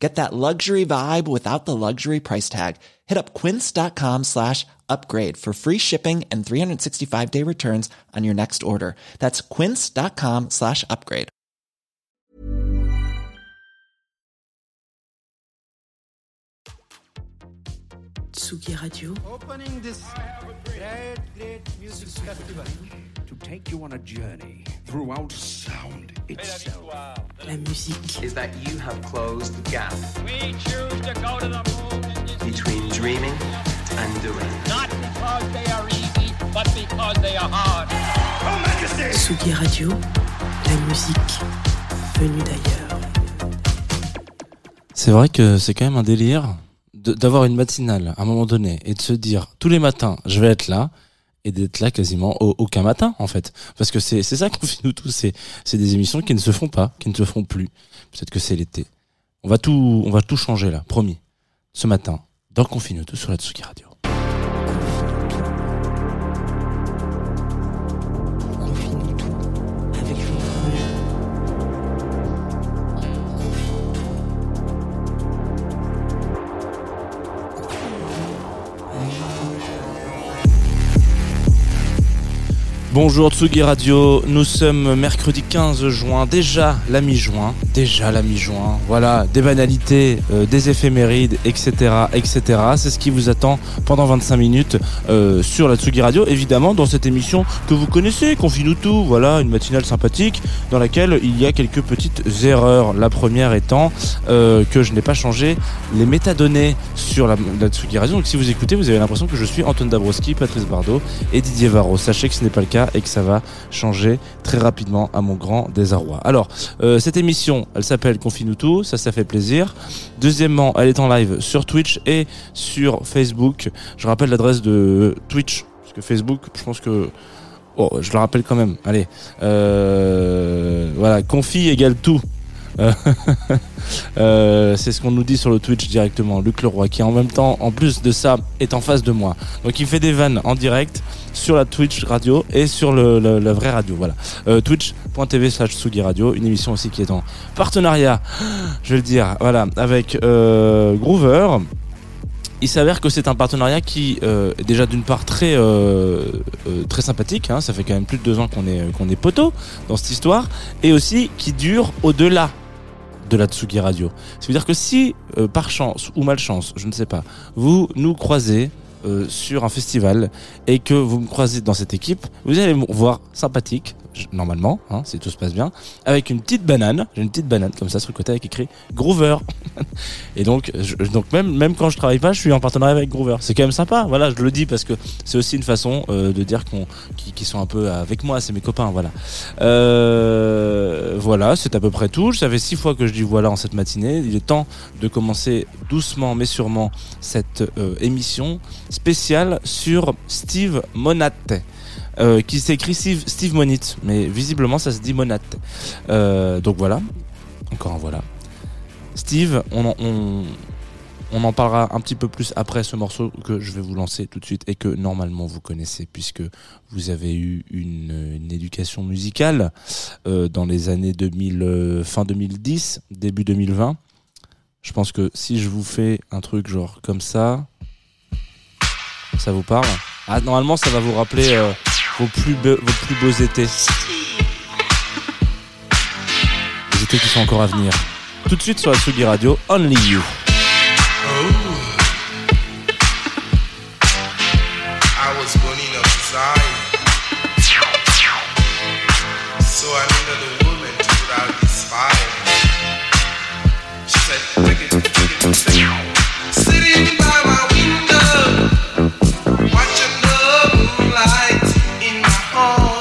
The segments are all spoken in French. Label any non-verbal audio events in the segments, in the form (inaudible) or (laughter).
Get that luxury vibe without the luxury price tag. Hit up quince.com slash upgrade for free shipping and 365 day returns on your next order. That's quince.com slash upgrade. Tsugi Radio. Opening this great, great music festival. Take you on a journey throughout sound itself. La musique. is that you have closed the gap We choose to go to the moon between dreaming and doing. not because they are easy, but because they are hard. Tsugi Radio. La musique venue d'ailleurs. C'est vrai que c'est quand même un délire d'avoir une matinale à un moment donné et de se dire tous les matins je vais être là et d'être là quasiment au- aucun matin en fait. Parce que c'est ça qu'on (laughs) fait nous tous. C'est c'est des émissions qui ne se font pas qui ne se font plus. Peut-être que c'est l'été. On va tout on va tout changer là. Promis. Ce matin dans Confine tout sur la Tsuki Radio Bonjour Tsugi Radio, nous sommes mercredi 15 juin, déjà la mi-juin, déjà la mi-juin, voilà, des banalités, euh, des éphémérides, etc., etc. C'est ce qui vous attend pendant 25 minutes euh, sur la Tsugi Radio, évidemment dans cette émission que vous connaissez, Confine-nous tout, voilà, une matinale sympathique dans laquelle il y a quelques petites erreurs. La première étant euh, que je n'ai pas changé les métadonnées sur la, la Tsugi Radio, donc si vous écoutez, vous avez l'impression que je suis Antoine Dabrowski, Patrice Bardot et Didier Varro. Sachez que ce n'est pas le cas et que ça va changer très rapidement à mon grand désarroi. Alors, euh, cette émission, elle s'appelle Confine-nous tout, ça, ça fait plaisir. Deuxièmement, elle est en live sur Twitch et sur Facebook. Je rappelle l'adresse de Twitch, parce que Facebook, je pense que... Oh, je le rappelle quand même. Allez, euh, voilà, confi égale tout. Euh, (laughs) euh, c'est ce qu'on nous dit sur le Twitch directement. Luc Leroy, qui en même temps, en plus de ça, est en face de moi. Donc il fait des vannes en direct sur la Twitch radio et sur le, la vraie radio. Voilà. Euh, Twitch.tv slash Sugi Radio, une émission aussi qui est en partenariat, (gasps) je vais le dire, voilà, avec Groover. Il s'avère que c'est un partenariat qui est déjà d'une part très très sympathique. Hein, ça fait quand même plus de deux ans qu'on est qu'on est poteau dans cette histoire, et aussi qui dure au-delà de la Tsugi Radio. Ça veut dire que si euh, par chance ou malchance, je ne sais pas, vous nous croisez euh, sur un festival et que vous me croisez dans cette équipe, vous allez me voir sympathique, normalement, hein, si tout se passe bien, avec une petite banane, j'ai une petite banane comme ça sur le côté avec écrit Groover. (laughs) et donc, je- donc même même quand je travaille pas, je suis en partenariat avec Groover. C'est quand même sympa. Voilà, je le dis parce que c'est aussi une façon euh, de dire qu'on qui, qui sont un peu avec moi, c'est mes copains. Voilà. Euh, voilà, c'est à peu près tout. Ça fait six fois que je dis voilà en cette matinée. Il est temps de commencer doucement mais sûrement cette euh, émission spéciale sur Steve Monate. Euh, qui s'écrit Steve, Steve Monit, mais visiblement ça se dit Monate. Euh, donc voilà, encore un voilà. Steve, on en, on, on en parlera un petit peu plus après ce morceau que je vais vous lancer tout de suite et que normalement vous connaissez puisque vous avez eu une, éducation musicale euh, dans les années 2000, euh, fin 2010, début 2020. Je pense que si je vous fais un truc genre comme ça, ça vous parle? Ah, normalement, ça va vous rappeler vos, plus be- vos plus beaux étés. Les étés qui sont encore à venir. Tout de suite sur la Tsugi Radio, Only You. In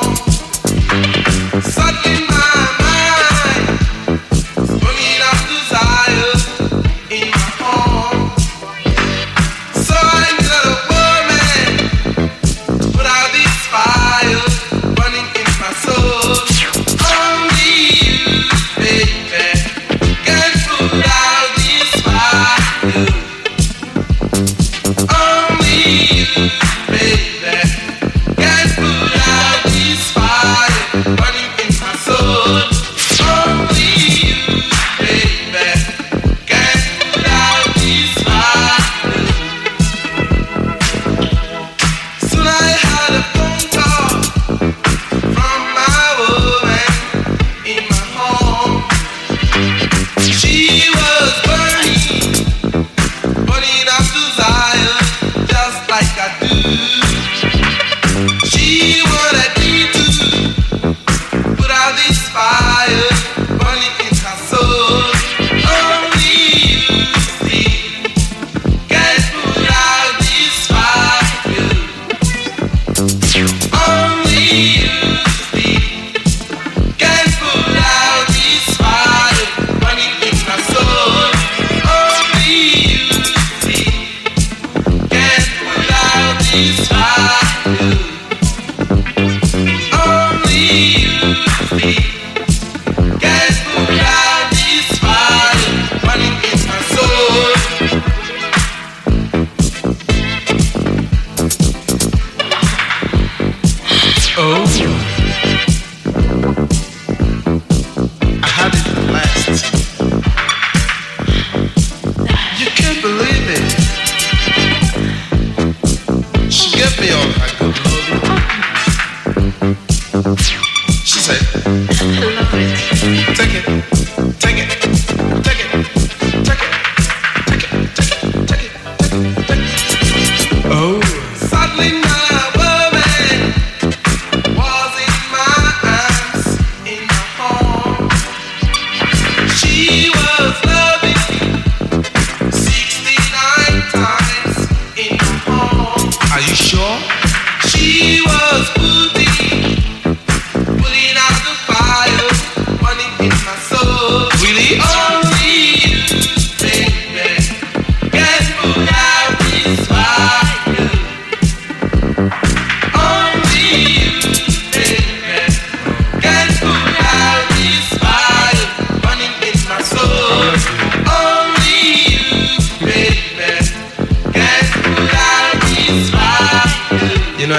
can't believe it.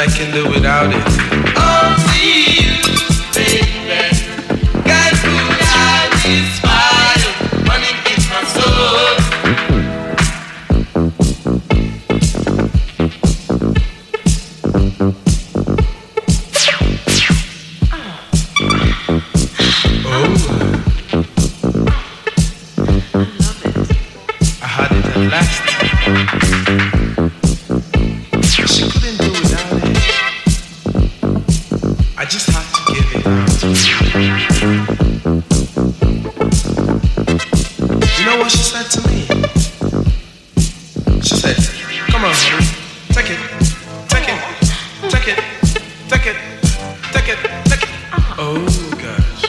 I can do without it. Oh, gosh.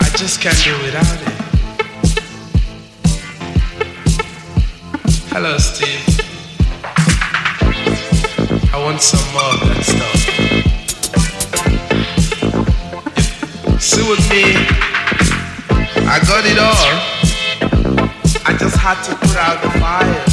I just can't do without it. Hello, Steve. I want some more of that stuff. See with me, I got it all. I just had to put out the fire.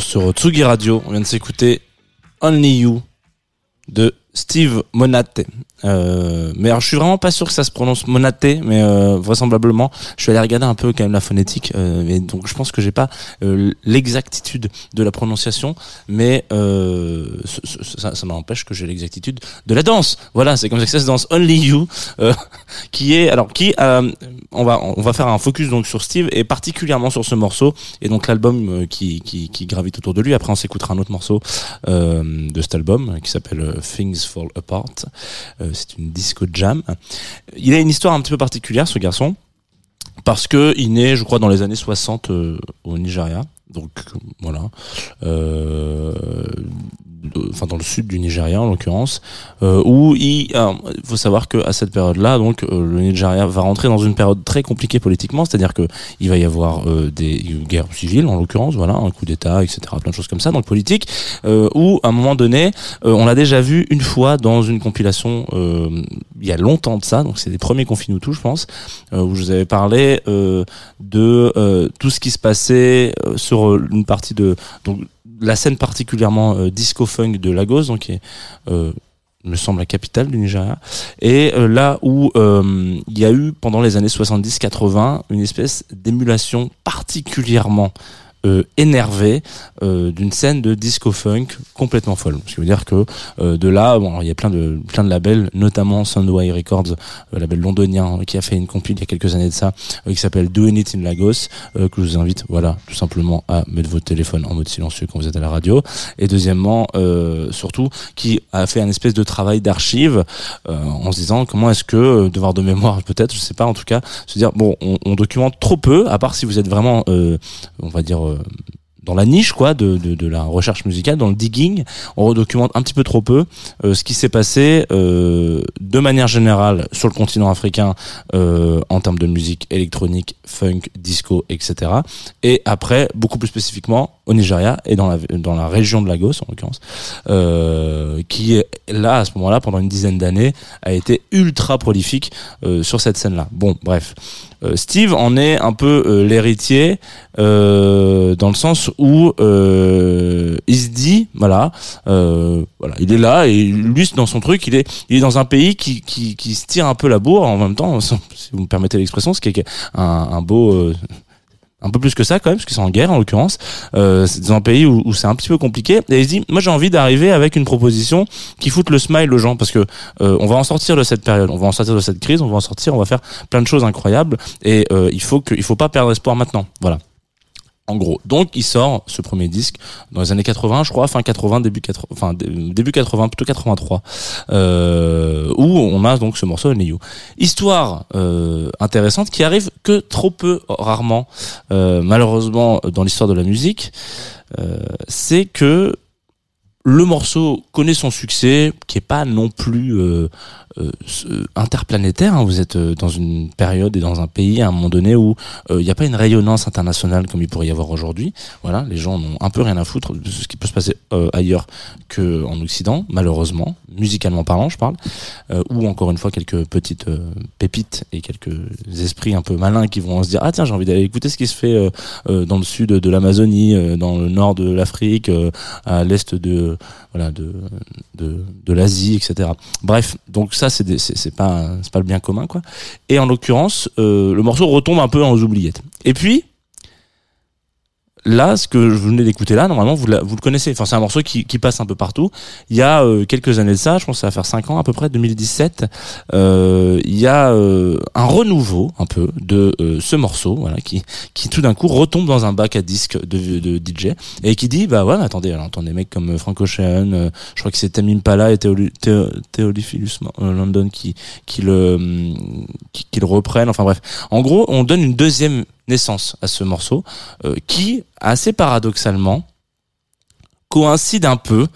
Sur Tsugi Radio. On vient de s'écouter Only You de Steve Monate. Euh, mais alors, je suis vraiment pas sûr que ça se prononce Monate, mais euh, vraisemblablement, je suis allé regarder un peu quand même la phonétique, euh, et donc je pense que j'ai pas euh, l'exactitude de la prononciation, mais euh, ça, ça m'empêche que j'ai l'exactitude de la danse. Voilà, c'est comme ça que ça se danse Only You, euh, (laughs) qui est alors qui on va on va faire un focus donc sur Steve et particulièrement sur ce morceau et donc l'album qui, qui qui gravite autour de lui. Après, on s'écoutera un autre morceau de cet album qui s'appelle Things Fall Apart. Euh, c'est une disco jam. Il a une histoire un petit peu particulière, ce garçon, parce que il naît, je crois, dans les années 60 euh, au Nigeria. Donc euh, voilà, euh, enfin dans le sud du Nigeria en l'occurrence, euh, où il, alors, faut savoir que à cette période-là, donc euh, le Nigeria va rentrer dans une période très compliquée politiquement, c'est-à-dire que il va y avoir euh, des guerres civiles en l'occurrence, voilà, un coup d'État, etc., plein de choses comme ça, donc politique, euh, où à un moment donné, euh, on l'a déjà vu une fois dans une compilation euh, il y a longtemps de ça, donc c'est des premiers Confinoutou, je pense, où je vous avais parlé de tout ce qui se passait sur une partie de donc la scène particulièrement euh, disco funk de Lagos, donc qui est euh, me semble la capitale du Nigeria, et euh, là où euh, il y a eu pendant les années 70-80 une espèce d'émulation particulièrement euh, énervée euh, d'une scène de disco funk complètement folle. Ce qui veut dire que euh, de là, bon, il y a plein de plein de labels, notamment Soundway Records, euh, label londonien, qui a fait une compil il y a quelques années de ça, euh, qui s'appelle Doing It in Lagos, euh, que je vous invite, voilà, tout simplement à mettre votre téléphone en mode silencieux quand vous êtes à la radio. Et deuxièmement, surtout, qui a fait un espèce de travail d'archive en se disant comment est-ce que devoir de mémoire peut-être, je sais pas, en tout cas, se dire bon, on, on documente trop peu, à part si vous êtes vraiment, on va dire. Um. Dans la niche quoi de, de, de la recherche musicale, dans le digging, on redocumente un petit peu trop peu euh, ce qui s'est passé euh, de manière générale sur le continent africain euh, en termes de musique électronique, funk, disco, etc. Et après, beaucoup plus spécifiquement au Nigeria et dans la dans la région de Lagos en l'occurrence, euh, qui là à ce moment-là pendant une dizaine d'années a été ultra prolifique euh, sur cette scène-là. Bon, bref. Euh, Steve en est un peu l'héritier dans le sens où euh, il se dit voilà euh, voilà il est là et lui dans son truc. Il est il est dans un pays qui qui, qui se tire un peu la bourre en même temps (laughs) si vous me permettez l'expression ce qui est un, beau euh, un peu plus que ça quand même parce qu'ils sont en guerre en l'occurrence. Euh, c'est dans un pays où, où c'est un petit peu compliqué. Et il se dit moi j'ai envie d'arriver avec une proposition qui foute le smile aux gens parce que euh, on va en sortir de cette période. On va en sortir de cette crise on va en sortir on va faire plein de choses incroyables. Et euh, il faut que il faut pas perdre espoir maintenant. Voilà en gros. Donc, il sort ce premier disque dans les années 80, je crois, fin 80, début 80, enfin, dé- début 80, plutôt 83, euh, où on a donc ce morceau de You. Histoire euh, intéressante qui arrive que trop peu, rarement, euh, malheureusement, dans l'histoire de la musique, euh, c'est que le morceau connaît son succès, qui est pas non plus interplanétaire. hein. Vous êtes euh, dans une période et dans un pays à un moment donné où il n'y a pas une rayonnance internationale comme il pourrait y avoir aujourd'hui. Voilà, les gens n'ont un peu rien à foutre de ce qui peut se passer euh, ailleurs que en Occident, malheureusement, musicalement parlant, je parle, euh, ou encore une fois quelques petites euh, pépites et quelques esprits un peu malins qui vont se dire ah tiens j'ai envie d'aller écouter ce qui se fait euh, euh, dans le sud de l'Amazonie, euh, dans le nord de l'Afrique, euh, à l'est de voilà de de, de l'Asie, etc. Bref, donc ça c'est pas pas le bien commun quoi. Et en l'occurrence, euh, le morceau retombe un peu en oubliettes. Et puis là, ce que je venais d'écouter là, normalement vous, vous le connaissez. Enfin, c'est un morceau qui, qui passe un peu partout. Il y a euh, quelques années de ça, je pense que ça va faire 5 ans à peu près, 2017. euh, il y a euh, un renouveau un peu de euh, ce morceau, voilà, qui qui tout d'un coup retombe dans un bac à disques de, de DJ et qui dit bah ouais, mais attendez, alors entend des mecs comme euh, Frank Ocean, euh, je crois que c'est Tamim Pala et Théolu- Thé- Théophilus euh, London qui qui le hum, qui le reprennent. Enfin bref, en gros, on donne une deuxième naissance à ce morceau euh, qui assez paradoxalement coïncide un peu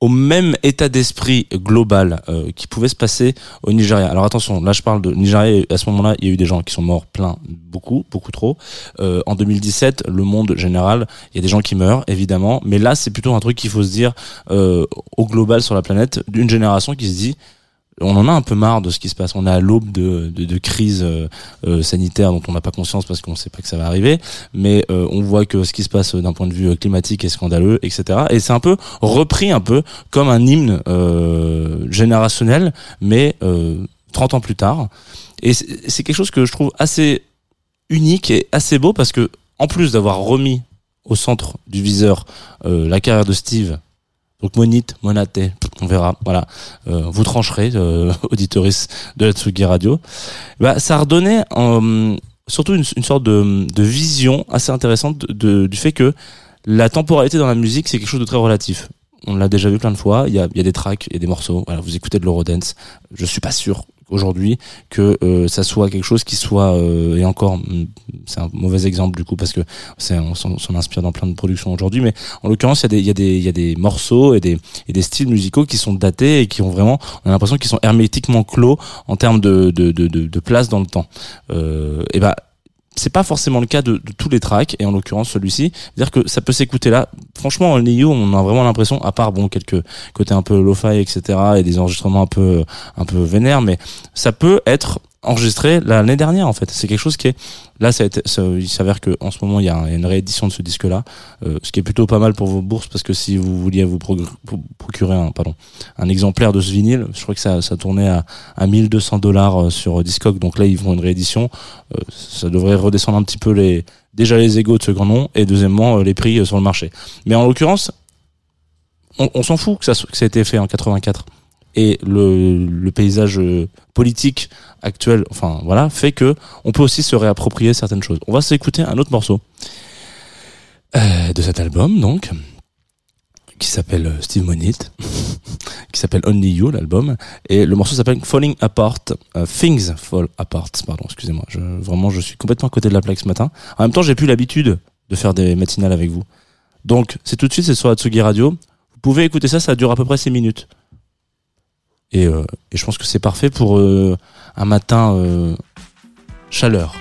au même état d'esprit global euh, qui pouvait se passer au Nigeria. Alors attention, là je parle de Nigeria, à ce moment-là, il y a eu des gens qui sont morts plein, beaucoup, beaucoup trop. Euh, en 2017, le monde général, il y a des gens qui meurent, évidemment, mais là c'est plutôt un truc qu'il faut se dire au global sur la planète, d'une génération qui se dit on en a un peu marre de ce qui se passe. On est à l'aube de, de, de crises euh, euh, sanitaires dont on n'a pas conscience parce qu'on ne sait pas que ça va arriver. Mais euh, on voit que ce qui se passe d'un point de vue euh, climatique est scandaleux, etc. Et c'est un peu repris un peu comme un hymne euh, générationnel, mais euh, 30 ans plus tard. Et c'est quelque chose que je trouve assez unique et assez beau parce que en plus d'avoir remis au centre du viseur euh, la carrière de Steve donc Monite, Monaté, on verra. Voilà, euh, vous trancherez, euh, (laughs) auditoris de la Tsugi Radio. Bah, ça redonnait euh, surtout une, sorte de, vision assez intéressante du fait que la temporalité dans la musique c'est quelque chose de très relatif. On l'a déjà vu plein de fois. Il y a, il y a des tracks, il y a des morceaux. Voilà, vous écoutez de l'eurodance. Je suis pas sûr aujourd'hui que euh, ça soit quelque chose qui soit euh, et encore mm, c'est un mauvais exemple du coup parce que c'est on s'en inspire dans plein de productions aujourd'hui mais en l'occurrence il y a des il y a des il y a des morceaux et des et des styles musicaux qui sont datés et qui ont vraiment on a l'impression qu'ils sont hermétiquement clos en termes de de de de, de place dans le temps. Euh, et ben c'est pas forcément le cas de, tous les tracks et en l'occurrence celui-ci. Dire que ça peut s'écouter là. Franchement en Neo on a vraiment l'impression à part bon quelques côtés un peu lo-fi etc et des enregistrements un peu un peu vénères mais ça peut être enregistré l'année dernière en fait. C'est quelque chose qui est là, ça a été, ça- il s'avère que en ce moment il y a un- une réédition de ce disque-là, euh, ce qui est plutôt pas mal pour vos bourses parce que si vous vouliez vous procurer un pardon un exemplaire de ce vinyle, je crois que ça, ça tournait à, à 1200 dollars sur Discog. Donc là ils font une réédition, euh, ça devrait redescendre un petit peu les déjà les égaux de ce grand nom et deuxièmement euh, les prix euh, sur le marché. Mais en l'occurrence, on, on s'en fout que ça, que ça ait été fait en 84 et le, paysage euh, politique actuel, enfin voilà, fait que on peut aussi se réapproprier certaines choses. On va s'écouter un autre morceau euh, de cet album, donc, qui s'appelle euh, Steve Monit, (laughs) qui s'appelle Only You, l'album, et le morceau s'appelle Falling Apart, Things Fall Apart, pardon, excusez-moi, je, vraiment, je suis complètement à côté de la plaque ce matin. En même temps, j'ai plus l'habitude de faire des matinales avec vous. Donc, c'est tout de suite, c'est sur Atsugi Radio. Vous pouvez écouter ça, ça dure à peu près 6 minutes. Et, euh, et je pense que c'est parfait pour euh, un matin euh, chaleur.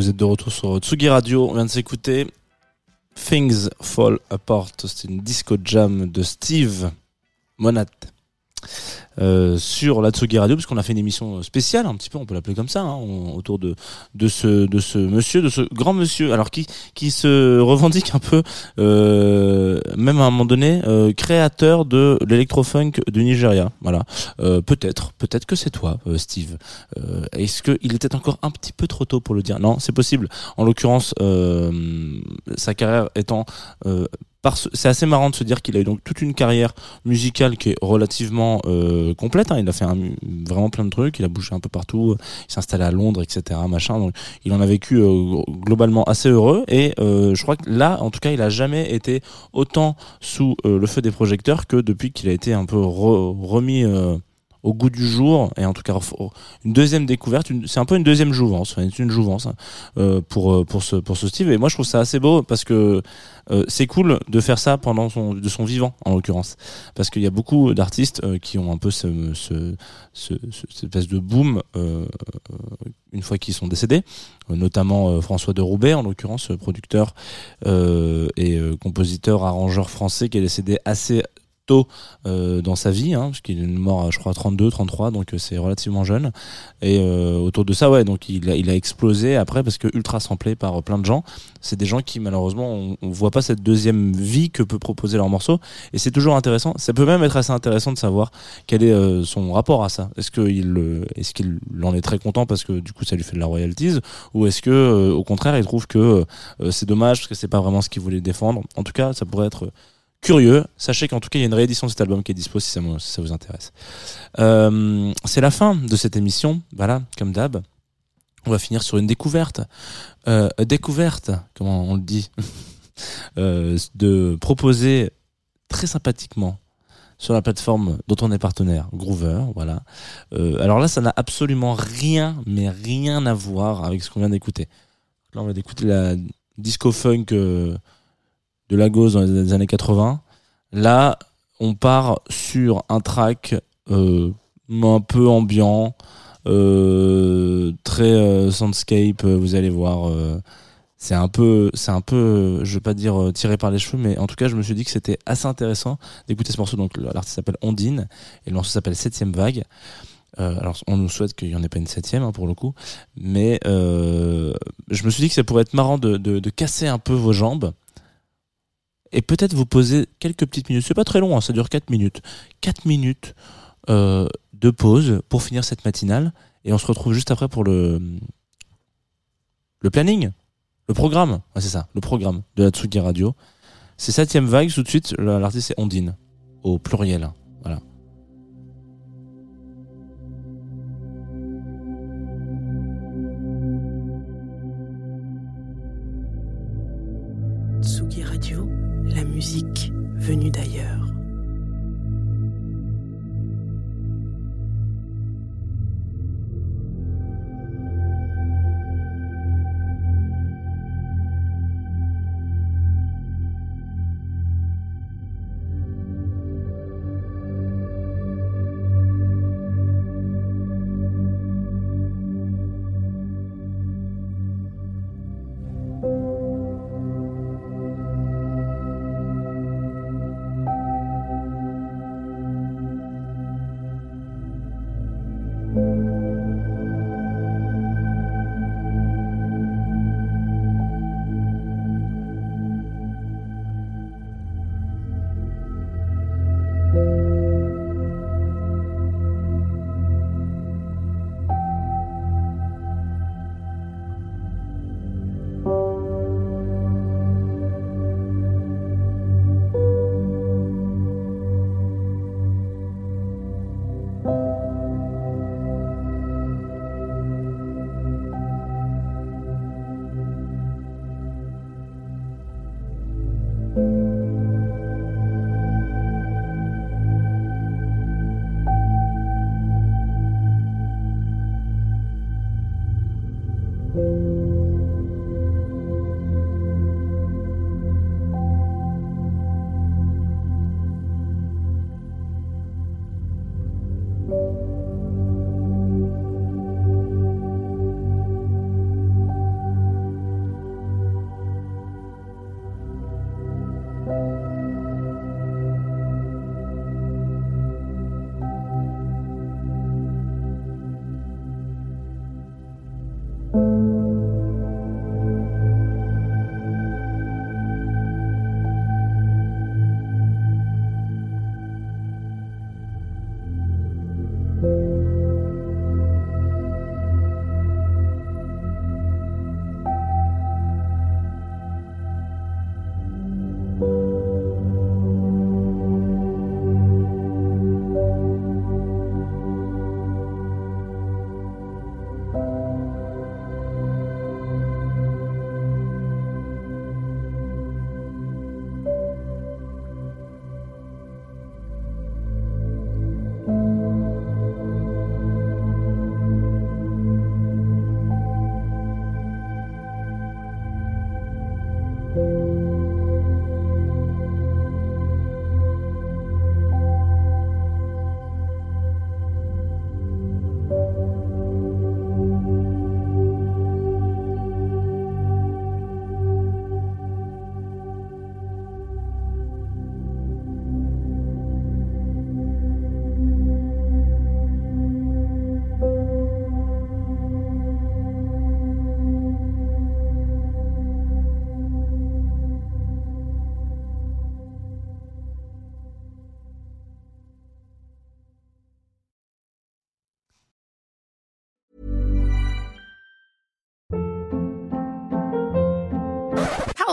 Vous êtes de retour sur Tsugi Radio. On vient de s'écouter Things Fall Apart. C'est une disco jam de Steve Monat. Euh, sur la Tsugi Radio, puisqu'on a fait une émission spéciale, un petit peu, on peut l'appeler comme ça, hein, autour de, ce, de ce monsieur, de ce grand monsieur, alors qui, se revendique un peu, euh, même à un moment donné, euh, créateur de l'électrofunk du Nigeria. Voilà. Peut-être, peut-être que c'est toi, Steve. Est-ce qu'il était encore un petit peu trop tôt pour le dire? Non, c'est possible. En l'occurrence, sa carrière étant c'est assez marrant de se dire qu'il a eu donc toute une carrière musicale qui est relativement complète. hein. Il a fait vraiment plein de trucs. Il a bougé un peu partout. Il s'est installé à Londres, etc. Machin. Donc, il en a vécu euh, globalement assez heureux. Et euh, je crois que là, en tout cas, il a jamais été autant sous euh, le feu des projecteurs que depuis qu'il a été un peu re- remis. Au goût du jour et en tout cas une deuxième découverte c'est un peu une deuxième jouvence une jouvence hein, euh, pour euh, pour ce pour ce Steve et moi je trouve ça assez beau parce que euh, c'est cool de faire ça pendant son de son vivant en l'occurrence. Parce qu'il y a beaucoup d'artistes qui ont un peu ce, ce, ce, ce- cette espèce de boom une fois qu'ils sont décédés notamment François de Roubaix en l'occurrence producteur et compositeur arrangeur français qui est décédé assez euh, dans sa vie, hein, parce qu'il est mort, je crois, à 32, 33, donc euh, c'est relativement jeune. Et euh, autour de ça, ouais, donc il a, explosé après parce que ultra samplé par plein de gens. C'est des gens qui malheureusement on, on voit pas cette deuxième vie que peut proposer leur morceau. Et c'est toujours intéressant. Ça peut même être assez intéressant de savoir quel est son rapport à ça. Est-ce qu'il est-ce qu'il en est très content parce que du coup ça lui fait de la royalties, ou est-ce que au contraire il trouve que c'est dommage parce que c'est pas vraiment ce qu'il voulait défendre? En tout cas, ça pourrait être curieux, sachez qu'en tout cas il y a une réédition de cet album qui est dispo si ça, vous intéresse. Euh, c'est la fin de cette émission, voilà, comme d'hab. On va finir sur une découverte. Euh, découverte, comment on le dit (laughs) Euh, De proposer très sympathiquement sur la plateforme dont on est partenaire, Groover, voilà. Euh, alors là, ça n'a absolument rien, mais rien à voir avec ce qu'on vient d'écouter. Là, on vient d'écouter la disco funk euh, de Lagos dans les années 80. Là, on part sur un track euh, un peu ambiant, euh, très euh, soundscape. Vous allez voir, c'est un peu, c'est un peu, je vais pas dire tiré par les cheveux, mais en tout cas, je me suis dit que c'était assez intéressant d'écouter ce morceau. Donc, l'artiste s'appelle Ondine et le morceau s'appelle Septième Vague. Alors, on nous souhaite qu'il n'y en ait pas une septième hein, pour le coup, mais je me suis dit que ça pourrait être marrant de casser un peu vos jambes et peut-être vous poser quelques petites minutes. C'est pas très long, hein, ça dure 4 minutes. 4 minutes euh, de pause pour finir cette matinale et on se retrouve juste après pour le le planning, le programme. C'est ça, le programme de la Tsugi Radio. C'est septième vague, tout de suite, la- l'artiste c'est Ondine, au pluriel. hein. Voilà. Musique venue d'ailleurs.